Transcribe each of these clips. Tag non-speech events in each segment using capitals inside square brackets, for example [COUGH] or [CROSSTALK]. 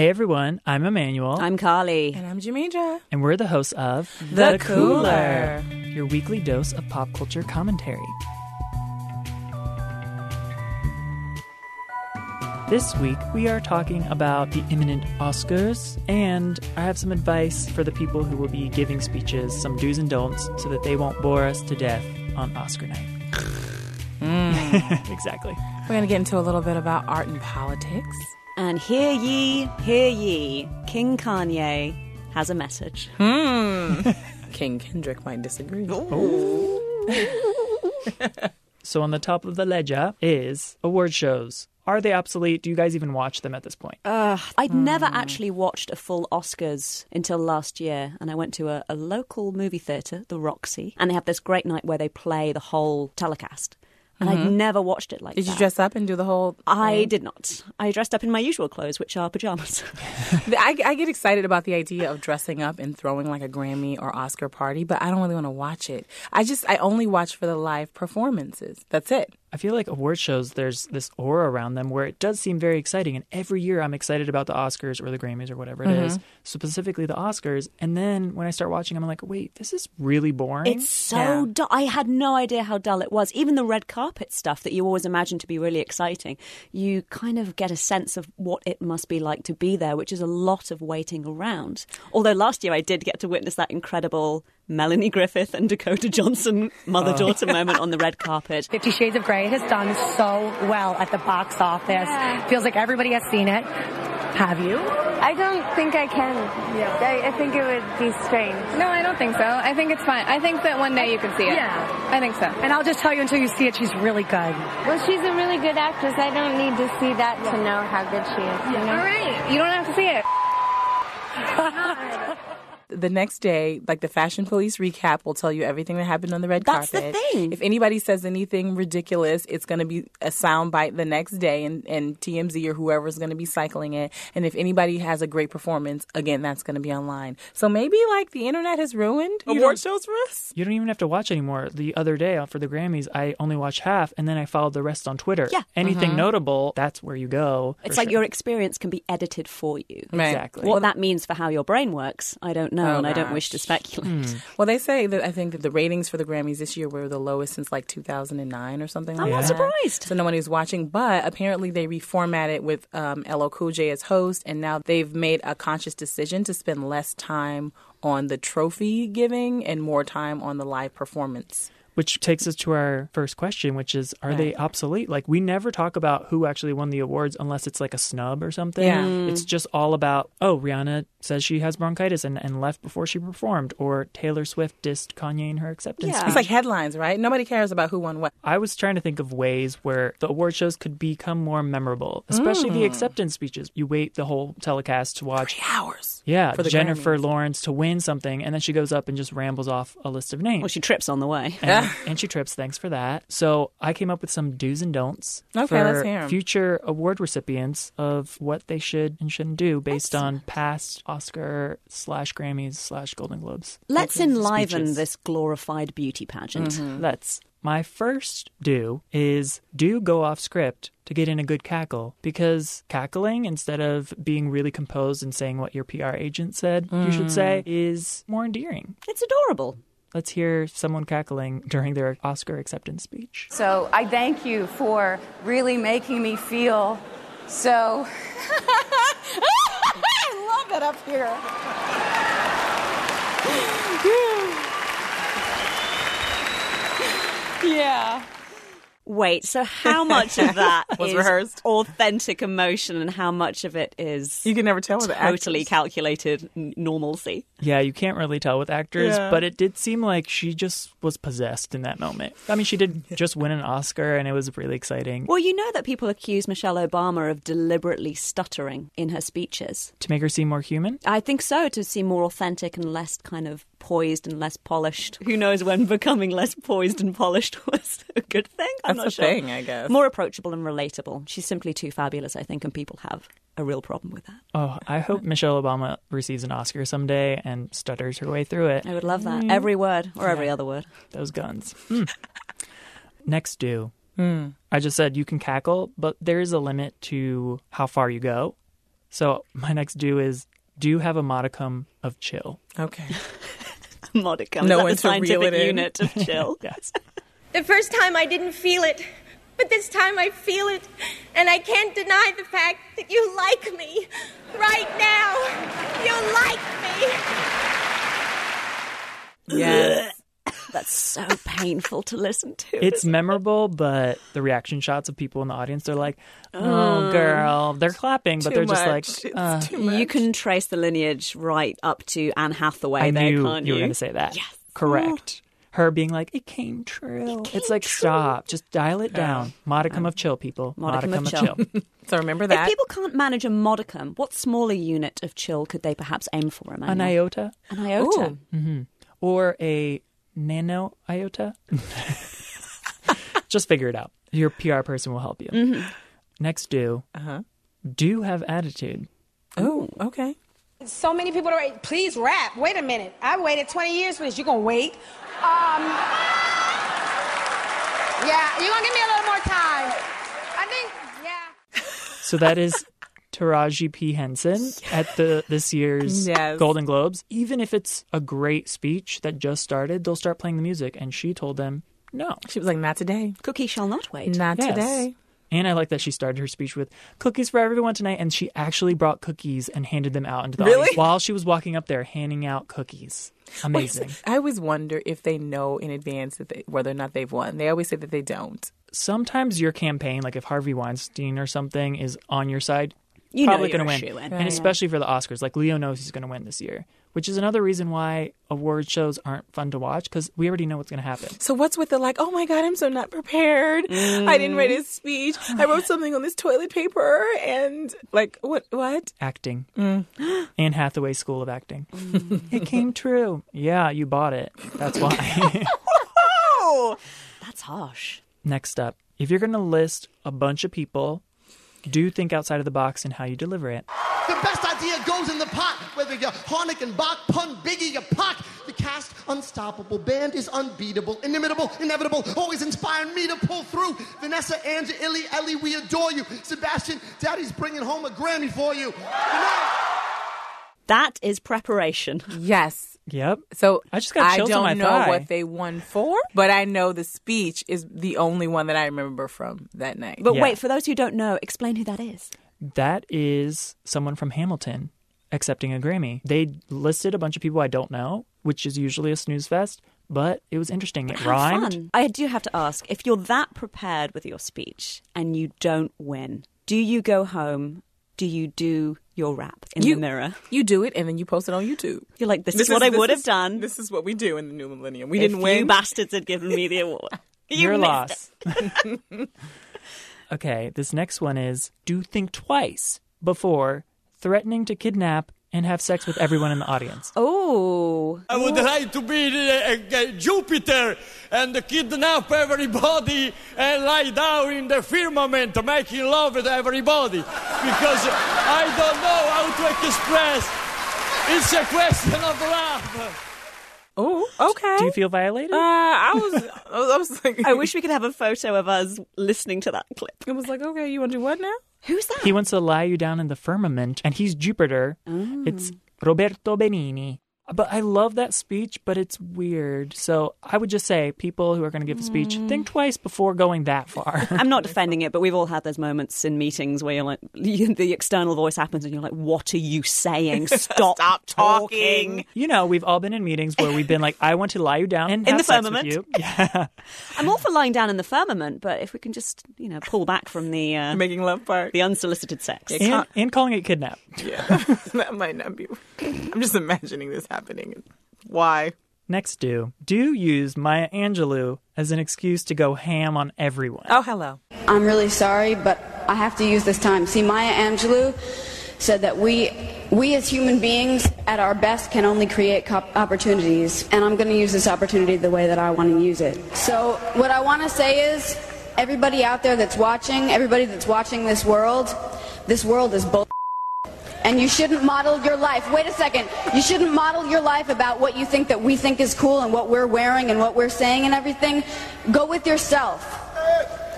Hey everyone, I'm Emmanuel. I'm Carly. And I'm Jamidra. And we're the hosts of The, the Cooler, your weekly dose of pop culture commentary. This week, we are talking about the imminent Oscars, and I have some advice for the people who will be giving speeches, some do's and don'ts, so that they won't bore us to death on Oscar night. Mm. [LAUGHS] exactly. We're going to get into a little bit about art and politics. And hear ye, hear ye, King Kanye has a message. Hmm. [LAUGHS] King Kendrick might disagree. [LAUGHS] so, on the top of the ledger is award shows. Are they obsolete? Do you guys even watch them at this point? Uh, I'd mm. never actually watched a full Oscars until last year, and I went to a, a local movie theatre, the Roxy, and they have this great night where they play the whole telecast and mm-hmm. I'd never watched it like did that. you dress up and do the whole? I did not. I dressed up in my usual clothes, which are pajamas. [LAUGHS] I, I, get excited about the idea of dressing up and throwing like a Grammy or Oscar party, but I don't really want to watch it. I just I only watch for the live performances. That's it. I feel like award shows, there's this aura around them where it does seem very exciting. And every year I'm excited about the Oscars or the Grammys or whatever it mm-hmm. is, specifically the Oscars. And then when I start watching, I'm like, wait, this is really boring. It's so yeah. dull. I had no idea how dull it was. Even the red carpet stuff that you always imagine to be really exciting, you kind of get a sense of what it must be like to be there, which is a lot of waiting around. Although last year I did get to witness that incredible Melanie Griffith and Dakota Johnson mother daughter oh. moment on the red carpet. [LAUGHS] Fifty Shades of Grey has done so well at the box office. Yeah. Feels like everybody has seen it. Have you? I don't think I can. Yeah. I, I, think it would be strange. No, I don't think so. I think it's fine. I think that one day you can see it. Yeah. I think so. And I'll just tell you until you see it, she's really good. Well, she's a really good actress. I don't need to see that yeah. to know how good she is. You know? All right. You don't have to see it. [LAUGHS] the next day, like the Fashion Police recap will tell you everything that happened on the red That's carpet. That's the thing. If anybody says anything ridiculous, it's going to be a soundbite the next day, and, and TMZ or whoever is going to be cycling it. And if anybody has a great performance, again, that's going to be online. So maybe like the internet has ruined award shows for us. You don't even have to watch anymore. The other day uh, for the Grammys, I only watched half, and then I followed the rest on Twitter. Yeah. Anything mm-hmm. notable, that's where you go. It's like sure. your experience can be edited for you. Right. Exactly. What that means for how your brain works, I don't know, oh, and gosh. I don't wish to speculate. Hmm. Well, they say that I think that the ratings for the Grammys this year were the lowest since like 2009 or something like I'm that. I'm not surprised. So no one is watching, but apparently they reformatted with um, LL Cool J as host, and now they've made a conscious decision to spend less time on the trophy giving and more time on the live performance. Which takes us to our first question, which is Are right. they obsolete? Like, we never talk about who actually won the awards unless it's like a snub or something. Yeah. It's just all about, oh, Rihanna says she has bronchitis and, and left before she performed, or Taylor Swift dissed Kanye in her acceptance. Yeah. Speech. It's like headlines, right? Nobody cares about who won what. I was trying to think of ways where the award shows could become more memorable, especially mm. the acceptance speeches. You wait the whole telecast to watch. Three hours. Yeah. Jennifer Grammys. Lawrence to win something, and then she goes up and just rambles off a list of names. Well, she trips on the way. And, and she trips. Thanks for that. So I came up with some do's and don'ts okay, for future award recipients of what they should and shouldn't do based Excellent. on past Oscar slash Grammys slash Golden Globes. Let's enliven speeches. this glorified beauty pageant. Mm-hmm. Let's. My first do is do go off script to get in a good cackle because cackling instead of being really composed and saying what your PR agent said mm. you should say mm. is more endearing. It's adorable. Let's hear someone cackling during their Oscar acceptance speech. So I thank you for really making me feel so. [LAUGHS] I love it up here. [LAUGHS] yeah. Wait, so how much of that [LAUGHS] was is rehearsed? authentic emotion and how much of it is you can never tell with totally actors. calculated normalcy? Yeah, you can't really tell with actors, yeah. but it did seem like she just was possessed in that moment. I mean, she did just win an Oscar, and it was really exciting. Well, you know that people accuse Michelle Obama of deliberately stuttering in her speeches to make her seem more human. I think so, to seem more authentic and less kind of poised and less polished. Who knows when becoming less poised and polished [LAUGHS] was a good thing? I'm That's the sure. thing, I guess. More approachable and relatable. She's simply too fabulous, I think, and people have a real problem with that. Oh, I hope Michelle Obama receives an Oscar someday and stutters her way through it. I would love that. Mm. Every word or every other word. Those guns. Mm. [LAUGHS] Next do. Mm. I just said you can cackle, but there is a limit to how far you go. So my next do is do have a modicum of chill. Okay. [LAUGHS] Modicum. No Is one that the to reel scientific it in. unit of chill. [LAUGHS] Yes. The first time I didn't feel it, but this time I feel it, and I can't deny the fact that you like me. Right now, you like me. Yes. [LAUGHS] That's so painful to listen to. It's memorable, but the reaction shots of people in the audience, they're like, oh, girl. They're clapping, but they're just like, uh, too much. you can trace the lineage right up to Anne Hathaway I there, knew can't you you? were going to say that. Yes. Correct. Her being like, it came true. it's like, stop. Just dial it down. Modicum of chill, people. Modicum of chill. [LAUGHS] So remember that. If people can't manage a modicum, what smaller unit of chill could they perhaps aim for, Emmanuel? An iota An iota. Ooh. or a nano iota. [LAUGHS] Just figure it out. Your PR person will help you. Mm-hmm. Next, do. Uh-huh. Do have attitude. Oh, okay. So many people are please rap. Wait a minute. I waited 20 years for this. You gonna wait? Um, yeah, you gonna give me a little more time. I think, yeah. [LAUGHS] So that is Taraji P. Henson at the this year's [LAUGHS] Yes. Golden Globes. Even if it's a great speech that just started, they'll start playing the music. And she told them no. She was like, not today. Cookie shall not wait. Not Yes. today. And I like that she started her speech with cookies for everyone tonight, and she actually brought cookies and handed them out into the Really? audience while she was walking up there handing out cookies. Amazing. I always wonder if they know in advance that they, whether or not they've won. They always say that they don't. Sometimes your campaign, like if Harvey Weinstein or something is on your side, You know probably you're going to win. shoo-in. And especially for the Oscars, like Leo knows he's going to win this year, which is another reason why award shows aren't fun to watch because we already know what's going to happen. So what's with the like, oh my God, I'm so not prepared. I didn't write a speech. I wrote something on this toilet paper and like, what, what? Acting. Mm. [GASPS] Anne Hathaway School of Acting. it came true. Yeah, you bought it. That's why. [LAUGHS] [LAUGHS] That's harsh. Next up, if you're going to list a bunch of people, do think outside of the box in how you deliver it. The best idea goes in the pot. Whether you're Harnick and Bach, Pun, Biggie, or Pac, the cast unstoppable. Band is unbeatable, inimitable, inevitable, always inspiring me to pull through. Vanessa, Angie, Illy, Ellie, we adore you. Sebastian, Daddy's bringing home a Grammy for you. That is preparation. Yes. Yep. So I just got I chills don't on my know thigh. what they won for, but I know the speech is the only one that I remember from that night. But Yeah. wait, for those who don't know, explain who that is. That is someone from Hamilton accepting a Grammy. They listed a bunch of people I don't know, which is usually a snooze fest, but it was interesting. It How rhymed. fun. I do have to ask if you're that prepared with your speech and you don't win, do you go home? Do you do your rap in You- the mirror? you do it and then you post it on YouTube. You're like, this, is what I would have done. This is what we do in the new millennium. We if didn't you win. bastards had given me the [LAUGHS] award. You Your loss. [LAUGHS] [LAUGHS] okay, this next one is do think twice before threatening to kidnap and have sex with everyone in the audience. [GASPS] Oh, I would like to be uh, uh, Jupiter and kidnap everybody and lie down in the firmament making love with everybody because I don't know how to express. It's a question of love. Oh, okay. Do you feel violated? uh, I was, I was like, I wish we could have a photo of us listening to that clip. it was like, okay, you want to do what now? Who's that? He wants to lie you down in the firmament, and he's Jupiter. It's Roberto Benigni. But I love that speech, but it's weird. So I would just say, people who are going to give a speech, think twice before going that far. [LAUGHS] I'm not defending it, but we've all had those moments in meetings where you're like, the external voice happens and you're like, what are you saying? [LAUGHS] Stop, Stop talking. you know, we've all been in meetings where we've been like, I want to lie you down and In have the sex with firmament. you. [LAUGHS] Yeah. I'm all for lying down in the firmament, but if we can just, you know, pull back from the uh, Making love part. the unsolicited sex. and, and calling it kidnap. Yeah, that might not be. I'm just imagining this happening. Why? Next, do do use Maya Angelou as an excuse to go ham on everyone. Oh, hello. I'm really sorry, but I have to use this time. See, Maya Angelou said that we, we as human beings, at our best, can only create cop- opportunities, and I'm going to use this opportunity the way that I want to use it. So, what I want to say is, everybody out there that's watching, everybody that's watching this world, this world is bull. And you shouldn't model your life. Wait a second. You shouldn't model your life about what you think that we think is cool and what we're wearing and what we're saying and everything. Go with yourself.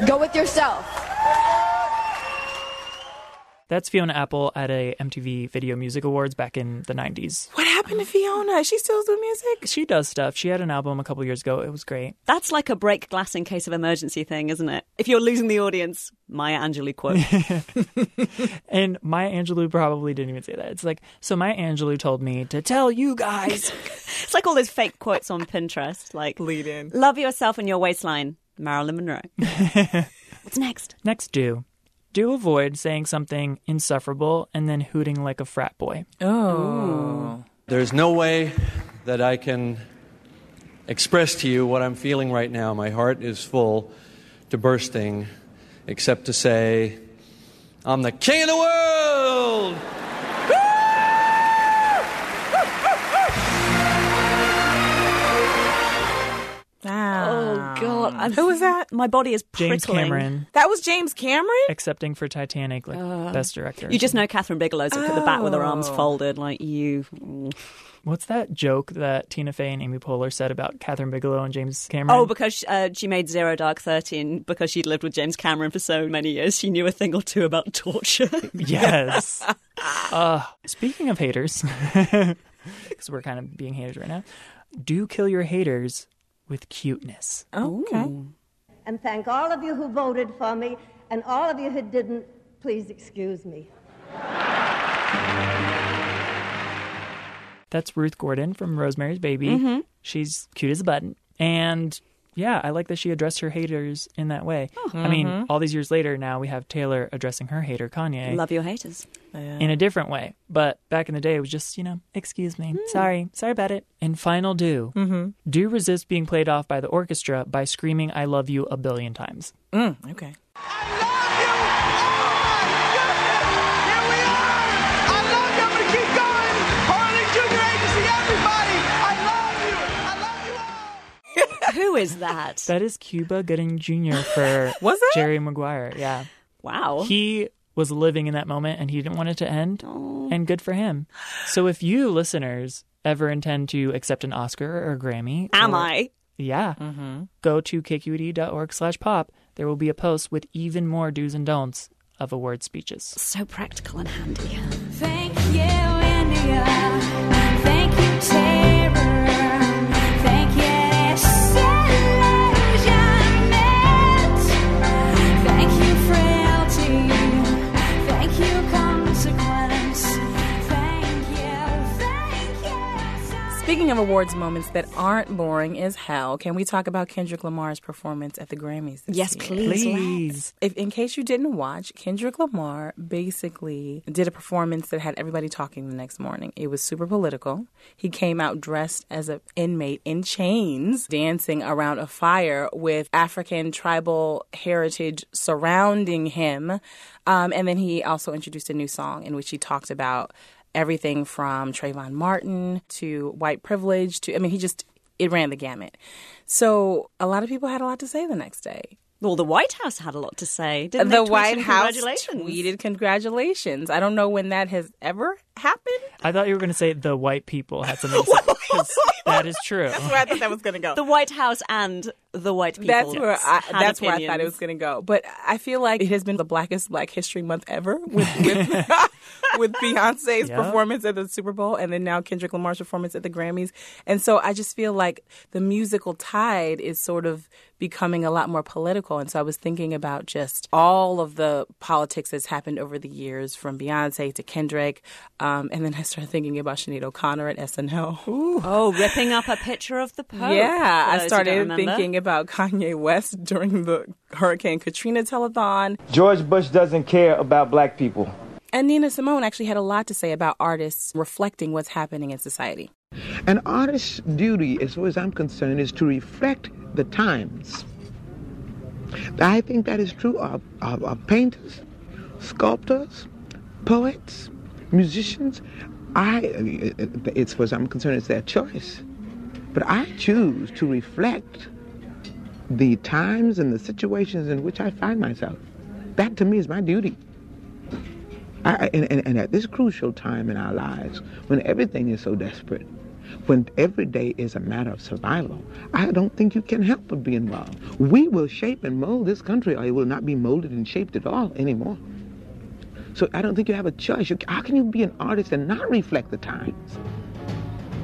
Go with yourself. That's Fiona Apple at a MTV Video Music Awards back in the 90s. What happened to Fiona? She still doing music? She does stuff. She had an album a couple years ago. It was great. That's like a break glass in case of emergency thing, isn't it? If you're losing the audience, Maya Angelou quote. [LAUGHS] And Maya Angelou probably didn't even say that. It's like, so Maya Angelou told me to tell you guys. [LAUGHS] it's like all those fake quotes on Pinterest, like lead in. Love yourself and your waistline, Marilyn Monroe. [LAUGHS] What's next? Next, do. Do avoid saying something insufferable and then hooting like a frat boy. Oh. There's no way that I can express to you what I'm feeling right now. My heart is full to bursting, except to say, I'm the king of the world! Oh God! I'm, Who was that? My body is prickling. James Cameron That was James Cameron? accepting for Titanic, like best director. You just know Kathryn Bigelow's at the back with her arms Oh. folded, like you. What's that joke that Tina Fey and Amy Poehler said about Kathryn Bigelow and James Cameron? Oh, because uh, she made Zero Dark Thirty, and because she'd lived with James Cameron for so many years, she knew a thing or two about torture. [LAUGHS] Yes. [LAUGHS] uh, speaking of haters, [LAUGHS] because we're kind of being haters right now, do kill your haters with cuteness. Okay. And thank all of you who voted for me, and all of you who didn't, please excuse me. That's Ruth Gordon from Rosemary's Baby. Mhm. She's cute as a button. And yeah, I like that she addressed her haters in that way. I mean, Mhm. all these years later, now we have Taylor addressing her hater, Kanye. Love your haters. in a different way. But back in the day, it was just, you know, excuse me, sorry, sorry about it. And final do, Mm-hmm. do resist being played off by the orchestra by screaming, I love you a billion times. Mm, okay. Who is that? That is Cuba Gooding Jr. for [LAUGHS] Was it? Jerry Maguire. Yeah. Wow. He was living in that moment and he didn't want it to end. And good for him. So if you listeners ever intend to accept an Oscar or a Grammy, Am or- I? Yeah. Mm-hmm. Go to kqed.org slash pop. There will be a post with even more do's and don'ts of award speeches. So practical and handy. Thank you, India. Speaking of awards moments that aren't boring as hell, can we talk about Kendrick Lamar's performance at the Grammys? This Yes, year? please. Please. If, in case you didn't watch, Kendrick Lamar basically did a performance that had everybody talking the next morning. It was super political. He came out dressed as an inmate in chains, dancing around a fire with African tribal heritage surrounding him. Um, and then he also introduced a new song in which he talked about everything from Trayvon Martin to white privilege to, I mean, he just, it ran the gamut. So a lot of people had a lot to say the next day. Well, the White House had a lot to say. Didn't they the tweet White House congratulations? tweeted congratulations. I don't know when that has ever happened. I thought you were going to say the white people had something to [LAUGHS] say. 'cause [LAUGHS] that is true. That's where I thought that was going to go. The White House and the white people. That's where I, had that's where I thought it was going to go. But I feel like it has been the blackest Black History Month ever with [LAUGHS] with, with Beyonce's Yeah. performance at the Super Bowl and then now Kendrick Lamar's performance at the Grammys. And so I just feel like the musical tide is sort of becoming a lot more political. And so I was thinking about just all of the politics that's happened over the years from Beyonce to Kendrick. Um, and then I started thinking about Sinead O'Connor at SNL. Oh, ripping up a picture of the Pope. Yeah, I those who don't started thinking about Kanye West during the Hurricane Katrina telethon. George Bush doesn't care about black people. And Nina Simone actually had a lot to say about artists reflecting what's happening in society. An artist's duty, as far as I'm concerned, is to reflect the times. I think that is true of, of, of painters, sculptors, poets, musicians. I, as far as I'm concerned, it's their choice. But I choose to reflect the times and the situations in which I find myself. That to me is my duty. I, and, and, and at this crucial time in our lives, when everything is so desperate, when every day is a matter of survival, I don't think you can help but be involved. We will shape and mold this country, or it will not be molded and shaped at all anymore. So I don't think you have a choice. You, how can you be an artist and not reflect the times?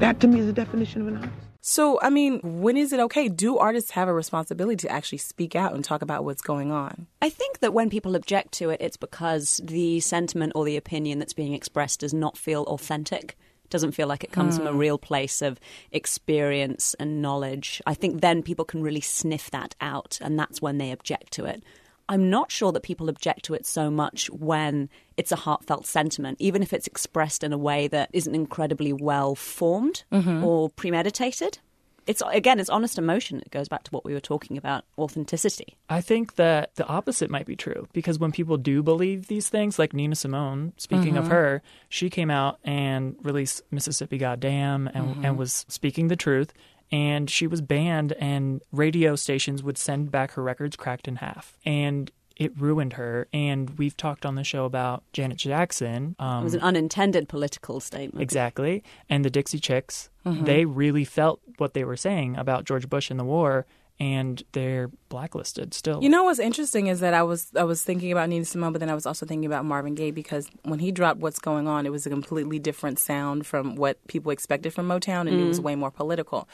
That to me is the definition of an artist. So, I mean, when is it okay? Do artists have a responsibility to actually speak out and talk about what's going on? I think that when people object to it, it's because the sentiment or the opinion that's being expressed does not feel authentic. Doesn't feel like it comes from a Hmm. real place of experience and knowledge. I think then people can really sniff that out, and that's when they object to it. I'm not sure that people object to it so much when it's a heartfelt sentiment, even if it's expressed in a way that isn't incredibly well formed Mhm. or premeditated. It's again, it's honest emotion. It goes back to what we were talking about authenticity. I think that the opposite might be true because when people do believe these things, like Nina Simone, speaking of Mhm. her, she came out and released Mississippi Goddamn and, Mhm. and was speaking the truth. And she was banned, and radio stations would send back her records cracked in half. And it ruined her. And we've talked on the show about Janet Jackson. Um, it was an unintended political statement. Exactly. And the Dixie Chicks, Mhm. they really felt what they were saying about George Bush and the war, and they're blacklisted still. You know what's interesting is that I was I was thinking about Nina Simone, but then I was also thinking about Marvin Gaye because when he dropped "What's Going On," it was a completely different sound from what people expected from Motown, and it was Mm. way more political.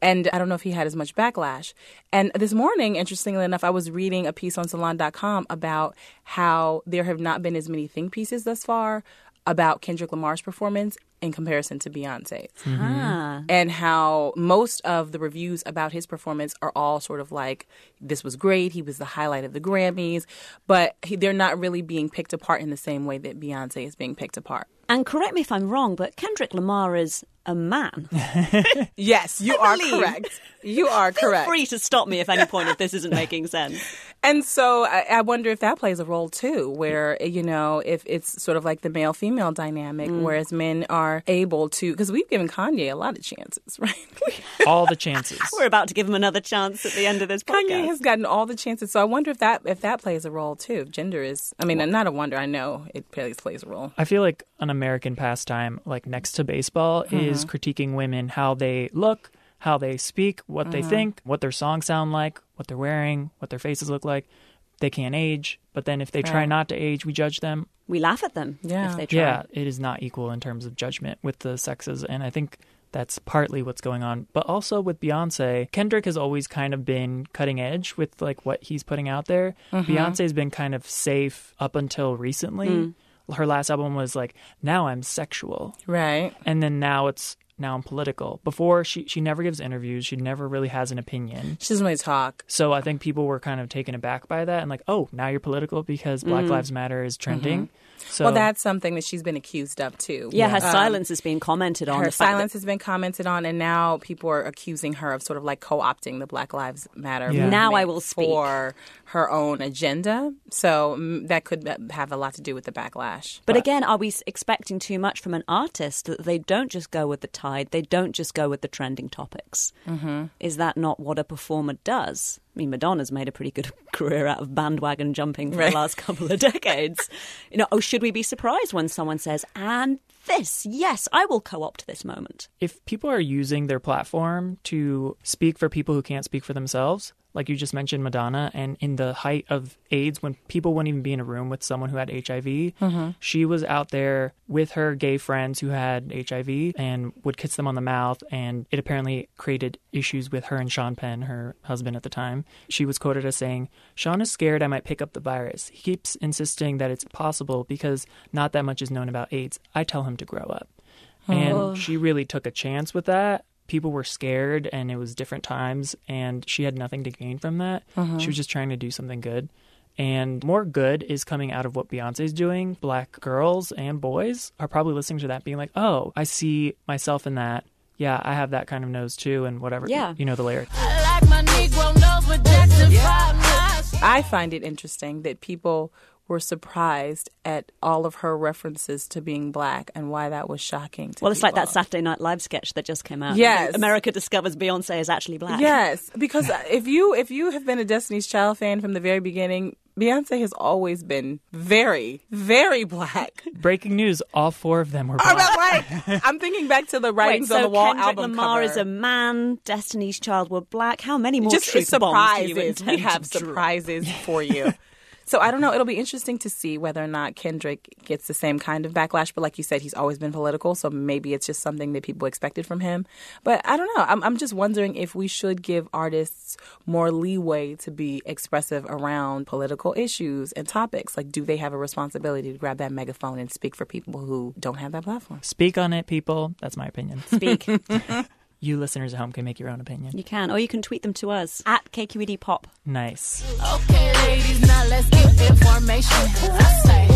And I don't know if he had as much backlash. And this morning, interestingly enough, I was reading a piece on Salon.com about how there have not been as many think pieces thus far about Kendrick Lamar's performance in comparison to Beyonce's Ah. and how most of the reviews about his performance are all sort of like this was great he was the highlight of the grammys but he, they're not really being picked apart in the same way that beyonce is being picked apart And correct me if I'm wrong, but Kendrick Lamar is a man. [LAUGHS] yes you I are believe. correct you are Feel correct free to stop me if any point if this isn't [LAUGHS] making sense. And so I, I wonder if that plays a role too, where, you know, if it's sort of like the male female dynamic, Mm. whereas men are able to, because we've given Kanye a lot of chances, [LAUGHS] right? All the chances. We're about to give him another chance at the end of this podcast. Kanye has gotten all the chances. So I wonder if that if that plays a role too. If gender is, I mean, not a wonder. I know it plays plays a role. I feel like an American pastime, like next to baseball, is Mhm. critiquing women, how they look, how they speak, what they Mhm. think, what their songs sound like, what they're wearing, what their faces look like. They can't age, but then if they try not to age, we judge them. We laugh at them Yeah. if they try. Yeah, it is not equal in terms of judgment with the sexes, and I think that's partly what's going on. But also with Beyonce, Kendrick has always kind of been cutting edge with like what he's putting out there. Mhm. Beyonce's been kind of safe up until recently. Mm. Her last album was like, "Now I'm sexual." Right. And then now it's now I'm political. Before she she never gives interviews, she never really has an opinion. She doesn't really talk. So I think people were kind of taken aback by that and like, "Oh, now you're political because Black Mhm. Lives Matter is trending." So well, that's something that she's been accused of too. Yeah, her Um, silence has been commented on. Her silence that- has been commented on, and now people are accusing her of sort of like co-opting the Black Lives Matter. Yeah. Now I will speak. for her own agenda. So mm, that could have a lot to do with the backlash. But again, are we s- expecting too much from an artist that they don't just go with the tide? They don't just go with the trending topics. Mm-hmm. Is that not what a performer does? I mean, Madonna's made a pretty good [LAUGHS] career out of bandwagon jumping for Right. the last couple of decades. [LAUGHS] you know, oh, should we be surprised when someone says, "And this, yes, I will co-opt this moment"? if people are using their platform to speak for people who can't speak for themselves, like you just mentioned Madonna, and in the height of AIDS, when people wouldn't even be in a room with someone who had HIV, Mhm. she was out there with her gay friends who had HIV and would kiss them on the mouth. And it apparently created issues with her and Sean Penn, her husband at the time. She was quoted as saying, Sean is scared I might pick up the virus. He keeps insisting that it's possible because not that much is known about AIDS. I tell him to grow up. And Oh. she really took a chance with that. People were scared and it was different times and she had nothing to gain from that. Mhm. She was just trying to do something good. And more good is coming out of what Beyonce's doing. Black girls and boys are probably listening to that being like, "Oh, I see myself in that. Yeah, I have that kind of nose too and whatever." Yeah. You know the lyrics. I find it interesting that people were surprised at all of her references to being black and why that was shocking to Well, it's like that. Saturday Night Live sketch that just came out. Yes. America discovers Beyonce is actually black. Yes, because uh, if you if you have been a Destiny's Child fan from the very beginning, Beyonce has always been very very black. Breaking news, all four of them were I'm black. I'm thinking back to the Wait, writings so on the wall Kendrick album Lamar cover. is a man. Destiny's Child were black. How many more Just truth bombs do you surprises. intend We have to drop? surprises for you. [LAUGHS] So I don't know. It'll be interesting to see whether or not Kendrick gets the same kind of backlash. But like you said, he's always been political, so maybe it's just something that people expected from him. But I don't know. I'm, I'm just wondering if we should give artists more leeway to be expressive around political issues and topics. Like, do they have a responsibility to grab that megaphone and speak for people who don't have that platform? Speak on it, people. That's my opinion. Speak. [LAUGHS] you listeners at home can make your own opinion. You can, or you can tweet them to us at KQED Pop. Nice. Okay, ladies, now let's get information. I say,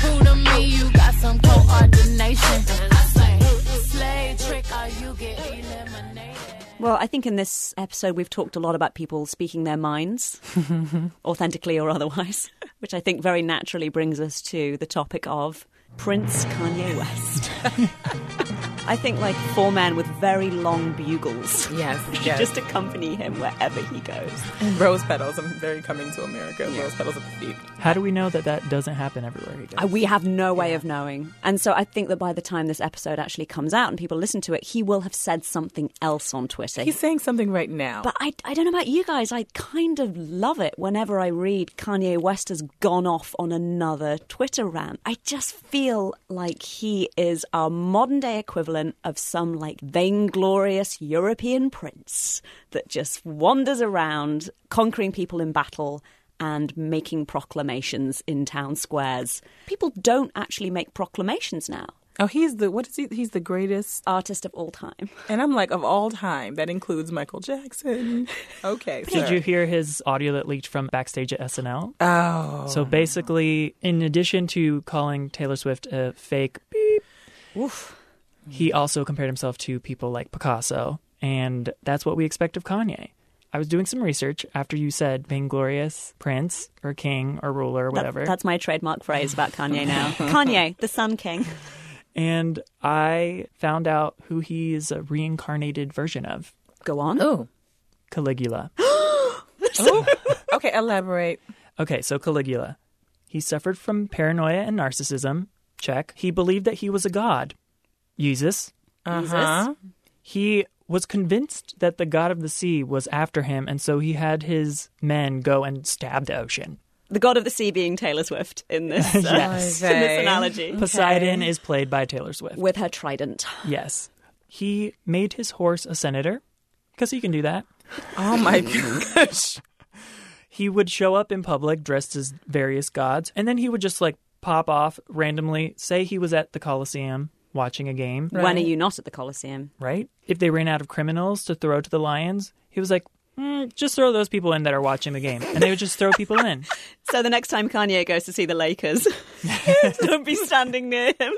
who to me, you got some coordination. I say, slay trick, or you get eliminated. Well, I think in this episode we've talked a lot about people speaking their minds, [LAUGHS] authentically or otherwise, [LAUGHS] which I think very naturally brings us to the topic of Prince Kanye West. [LAUGHS] I think like four men with very long bugles. Yes, should [LAUGHS] yes. just accompany him wherever he goes. And rose petals. I'm very coming to America. Rose petals at the feet. How do we know that that doesn't happen everywhere he goes? Uh, We have no way of knowing. And so I think that by the time this episode actually comes out and people listen to it, he will have said something else on Twitter. He's saying something right now. But I, I don't know about you guys. I kind of love it whenever I read Kanye West has gone off on another Twitter rant. I just feel like he is our modern day equivalent of some like vainglorious European prince that just wanders around conquering people in battle and making proclamations in town squares. People don't actually make proclamations now. Oh, he's the what is he? He's the greatest artist of all time. [LAUGHS] And I'm like of all time. That includes Michael Jackson. [LAUGHS] Okay. Did you hear his audio that leaked from backstage at SNL? Oh. So basically, in addition to calling Taylor Swift a fake beep, he also compared himself to people like Picasso. And that's what we expect of Kanye. I was doing some research after you said vainglorious prince or king or ruler or That- whatever. that's my trademark phrase about [LAUGHS] Kanye now. Kanye, the Sun King. and I found out who he is a reincarnated version of. Go on. Oh. Caligula. [GASPS] Oh. okay, elaborate. Okay, so Caligula. He suffered from paranoia and narcissism. Check. He believed that he was a god. Jesus. Uh-huh. He was convinced that the god of the sea was after him, and so he had his men go and stab the ocean. The god of the sea being Taylor Swift in this, [LAUGHS] uh, yes. in this analogy. Poseidon is played by Taylor Swift. With her trident. Yes. He made his horse a senator because he can do that. Oh my [LAUGHS] gosh. He would show up in public dressed as various gods, and then he would just like pop off randomly, say he was at the Colosseum watching a game. When are you not at the Colosseum? Right? If they ran out of criminals to throw to the lions, he was like, "Mm, just throw those people in that are watching the game. And they would just throw people in. [LAUGHS] So the next time Kanye goes to see the Lakers, [LAUGHS] [LAUGHS] don't be standing near him.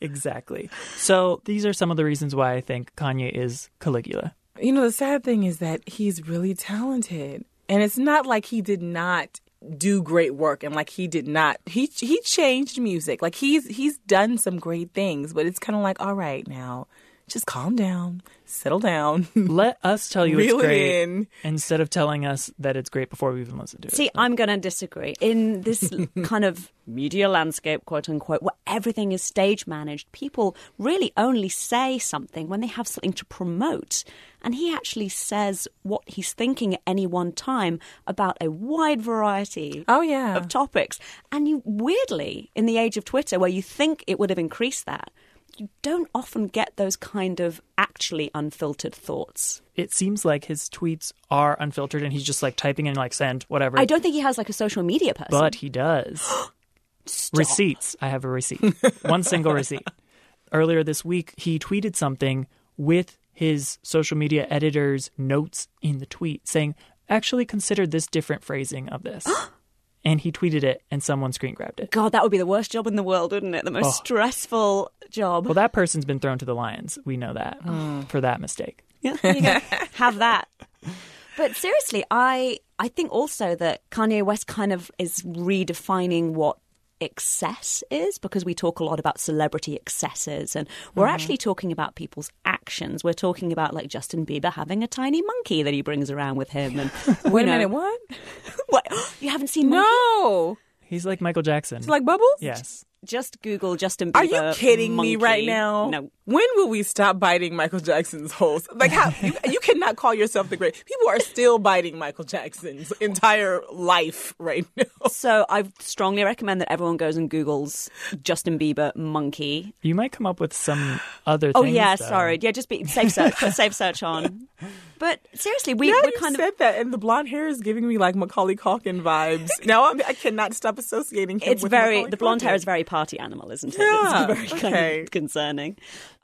Exactly. So these are some of the reasons why I think Kanye is Caligula. You know, the sad thing is that he's really talented. And it's not like he did not do great work and like he did not he he changed music. Like he's he's done some great things, but it's kind of like all right now, just calm down, settle down. [LAUGHS] Let us tell you Reel it's it great in. instead of telling us that it's great before we even listen to it. See, I'm going to disagree. In this [LAUGHS] kind of media landscape, quote unquote, where everything is stage managed, people really only say something when they have something to promote. And he actually says what he's thinking at any one time about a wide variety oh, yeah. of topics. And you, weirdly, in the age of Twitter, where you think it would have increased that, you don't often get those kind of actually unfiltered thoughts. It seems like his tweets are unfiltered and he's just like typing in like send, whatever. I don't think he has like a social media person. But he does. [GASPS] Receipts. I have a receipt. [LAUGHS] One single receipt. Earlier this week, he tweeted something with his social media editor's notes in the tweet saying, actually consider this different phrasing of this. [GASPS] [GASPS] and he tweeted it and someone screen grabbed it. God, that would be the worst job in the world, wouldn't it? The most Oh. stressful job. Well, that person's been thrown to the lions. We know that oh. for that mistake. Yeah, [LAUGHS] have that. But seriously, I I think also that Kanye West kind of is redefining what excess is because we talk a lot about celebrity excesses and we're Mhm. actually talking about people's actions. We're talking about like Justin Bieber having a tiny monkey that he brings around with him and [LAUGHS] Wait you a minute, what? [LAUGHS] What? [GASPS] You haven't seen Monkey? No. He's like Michael Jackson. It's like Bubbles? Yes. Just Google Justin Bieber. Are you kidding me right monkey. now? No. When will we stop biting Michael Jackson's holes? Like how you, you cannot call yourself the great. People are still biting Michael Jackson's entire life right now. [LAUGHS] So I strongly recommend that everyone goes and Googles Justin Bieber monkey. You might come up with some other thing. Oh yeah, though. sorry. Yeah, just be safe search. Put [LAUGHS] safe search on. But seriously, we now kind of said that, and the blonde hair is giving me like Macaulay Culkin vibes. [LAUGHS] now I'm, I cannot stop associating him. it's with very Macaulay the blonde hair Culkin. is very party animal, isn't it? Yeah, it's [LAUGHS] very kind okay. of concerning.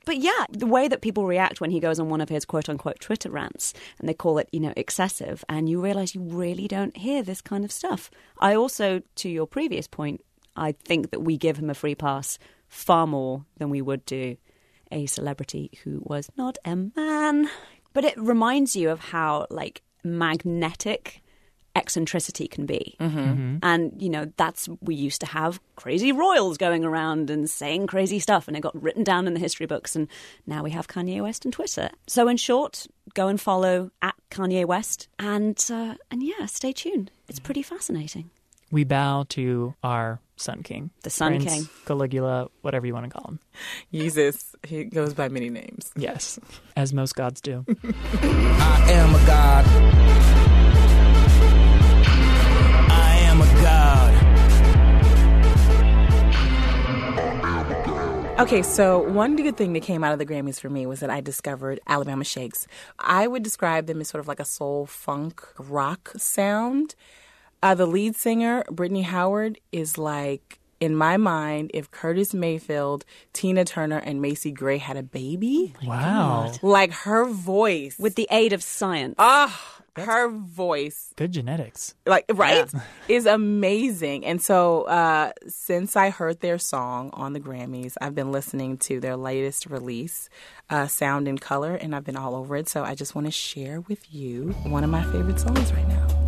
But yeah, the way that people react when he goes on one of his quote unquote Twitter rants and they call it, you know, excessive, and you realize you really don't hear this kind of stuff. I also, to your previous point, I think that we give him a free pass far more than we would do a celebrity who was not a man. But it reminds you of how, like, magnetic eccentricity can be. Mm-hmm. And, you know, that's, we used to have crazy royals going around and saying crazy stuff, and it got written down in the history books. And now we have Kanye West and Twitter. So, in short, go and follow at Kanye West. And, uh, and yeah, stay tuned. It's pretty fascinating. We bow to our Sun King. The Sun Prince, King. Caligula, whatever you want to call him. Jesus, he goes by many names. Yes, as most gods do. I am a god. I am a god. Okay, so one good thing that came out of the Grammys for me was that I discovered Alabama Shakes. I would describe them as sort of like a soul funk rock sound. Uh, the lead singer, Brittany Howard, is like, in my mind, if Curtis Mayfield, Tina Turner, and Macy Gray had a baby. Wow. Like her voice. With the aid of science. Ah, her voice Good genetics. like right [LAUGHS] is amazing and so uh since i heard their song on the grammys i've been listening to their latest release uh sound and color and i've been all over it so i just want to share with you one of my favorite songs right now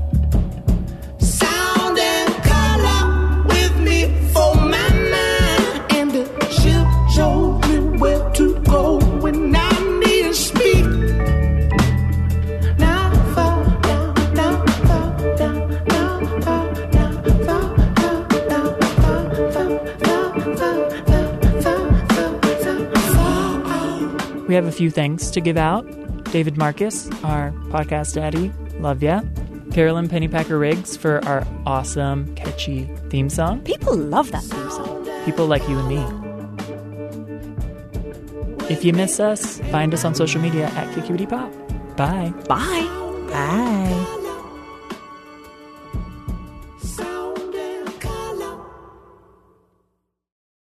a few things to give out. David Marcus, our podcast daddy, love ya. Carolyn Pennypacker Riggs for our awesome, catchy theme song. People love that theme song. People like you and me. If you miss us, find us on social media at KQED Pop. Bye. Bye. bye